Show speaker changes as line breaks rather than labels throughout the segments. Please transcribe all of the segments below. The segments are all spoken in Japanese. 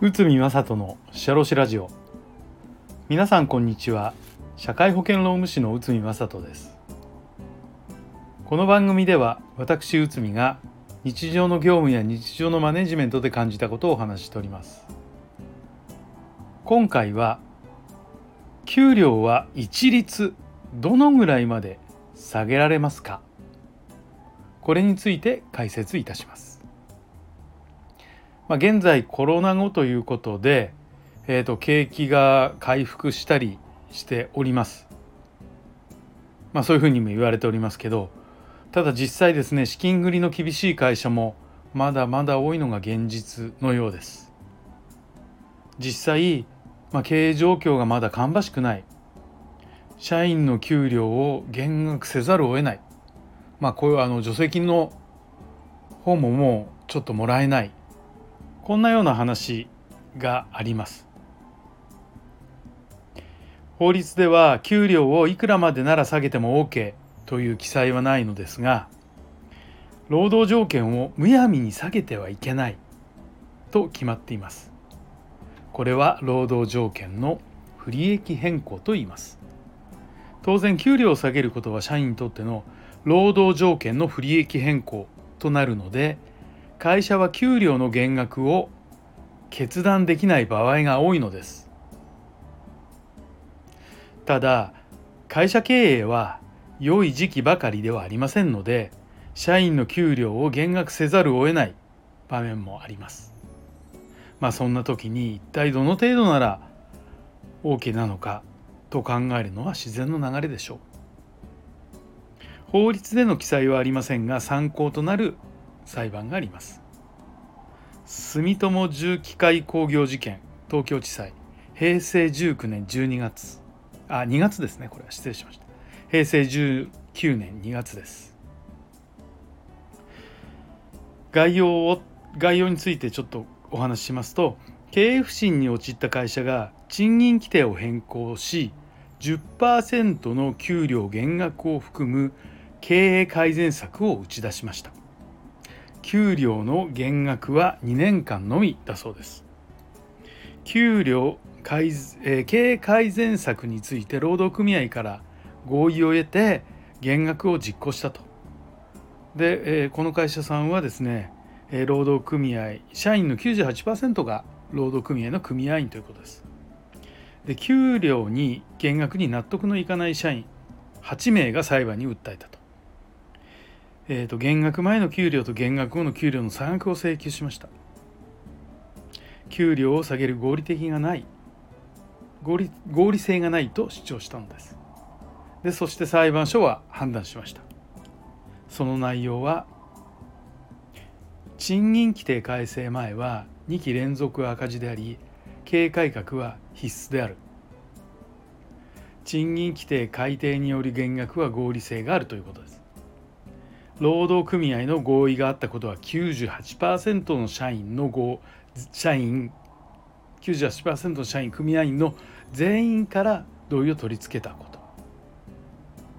宇都宮人のシャロシラジオ。皆さんこんにちは。社会保険労務士の宇都宮人です。この番組では私宇都宮が日常の業務や日常のマネジメントで感じたことをお話ししております。今回は給料は一律どのぐらいまで下げられますか？これについて解説いたしますまあ、現在コロナ後ということで、えー、と景気が回復したりしております。まあ、そういうふうにも言われておりますけどただ実際ですね資金繰りの厳しい会社もまだまだ多いのが現実のようです。実際、まあ、経営状況がまだ芳しくない社員の給料を減額せざるを得ないまあこういうあの助成金の方ももうちょっともらえない。こんなような話があります。法律では給料をいくらまでなら下げても OK という記載はないのですが労働条件をむやみに下げてはいけないと決まっています。これは労働条件の不利益変更と言います。当然給料を下げることは社員にとっての労働条件の不利益変更となるので会社は給料の減額を決断できない場合が多いのです。ただ会社経営は良い時期ばかりではありませんので社員の給料を減額せざるを得ない場面もあります。まあそんな時に一体どの程度なら OK なのかと考えるのは自然の流れでしょう。法律での記載はありませんが参考となる裁判があります。住友重機械工業事件東京地裁平成19年12月。あ2月ですねこれは。失礼しました。平成19年2月です。概要を概要についてちょっとお話ししますと経営不振に陥った会社が賃金規定を変更し10%の給料減額を含む経営改善策を打ち出しました。給料の減額は2年間のみだそうです。給料改、え、経営改善策について労働組合から合意を得て減額を実行したと。で、え、この会社さんはですねえ労働組合社員の98%が労働組合の組合員ということです。で給料に減額に納得のいかない社員8名が裁判に訴えたえーと、減額前の給料と減額後の給料の差額を請求しました。給料を下げる合理的がない合理合理性がないと主張したのです。でそして裁判所は判断しました。その内容は賃金規定改正前は2期連続赤字であり経営改革は必須である。賃金規定改定による減額は合理性があるということです。労働組合の合意があったことは98%の社員の合社員98%の社員組合員の全員から同意を取り付けたこ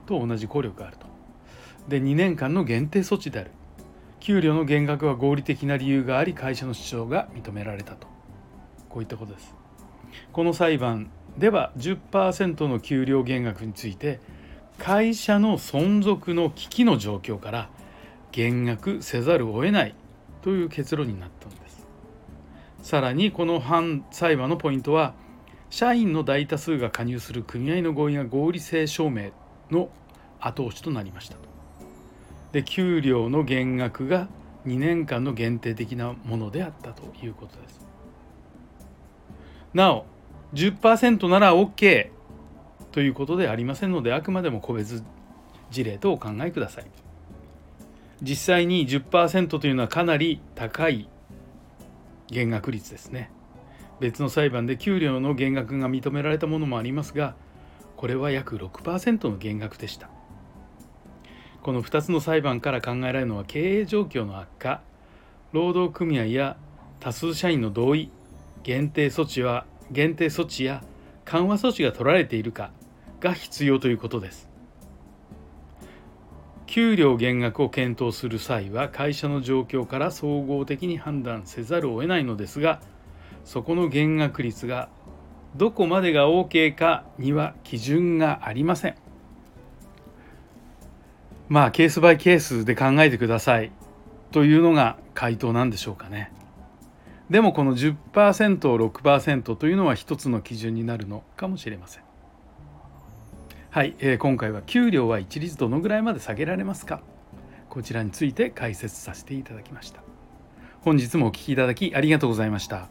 とと同じ効力があると。で2年間の限定措置である給料の減額は合理的な理由があり会社の主張が認められたとこういったことです。この裁判では10%の給料減額について会社の存続の危機の状況から減額せざるを得ないという結論になったのです。さらにこの判裁判のポイントは社員の大多数が加入する組合の合意が合理性証明の後押しとなりましたで給料の減額が2年間の限定的なものであったということです。なお10%なら OK ということでありませんのであくまでも個別事例とお考えください。実際に10%というのはかなり高い減額率ですね。別の裁判で給料の減額が認められたものもありますがこれは約6%の減額でした。この2つの裁判から考えられるのは経営状況の悪化労働組合や多数社員の同意限定措置は限定措置や緩和措置が取られているかが必要ということです。給料減額を検討する際は会社の状況から総合的に判断せざるを得ないのですがそこの減額率がどこまでが OK かには基準がありません。まあケースバイケースで考えてくださいというのが回答なんでしょうかね。でもこの10%を、6%というのは一つの基準になるのかもしれません。はい、えー、今回は給料は一律どのぐらいまで下げられますか？こちらについて解説させていただきました。本日もお聴きいただきありがとうございました。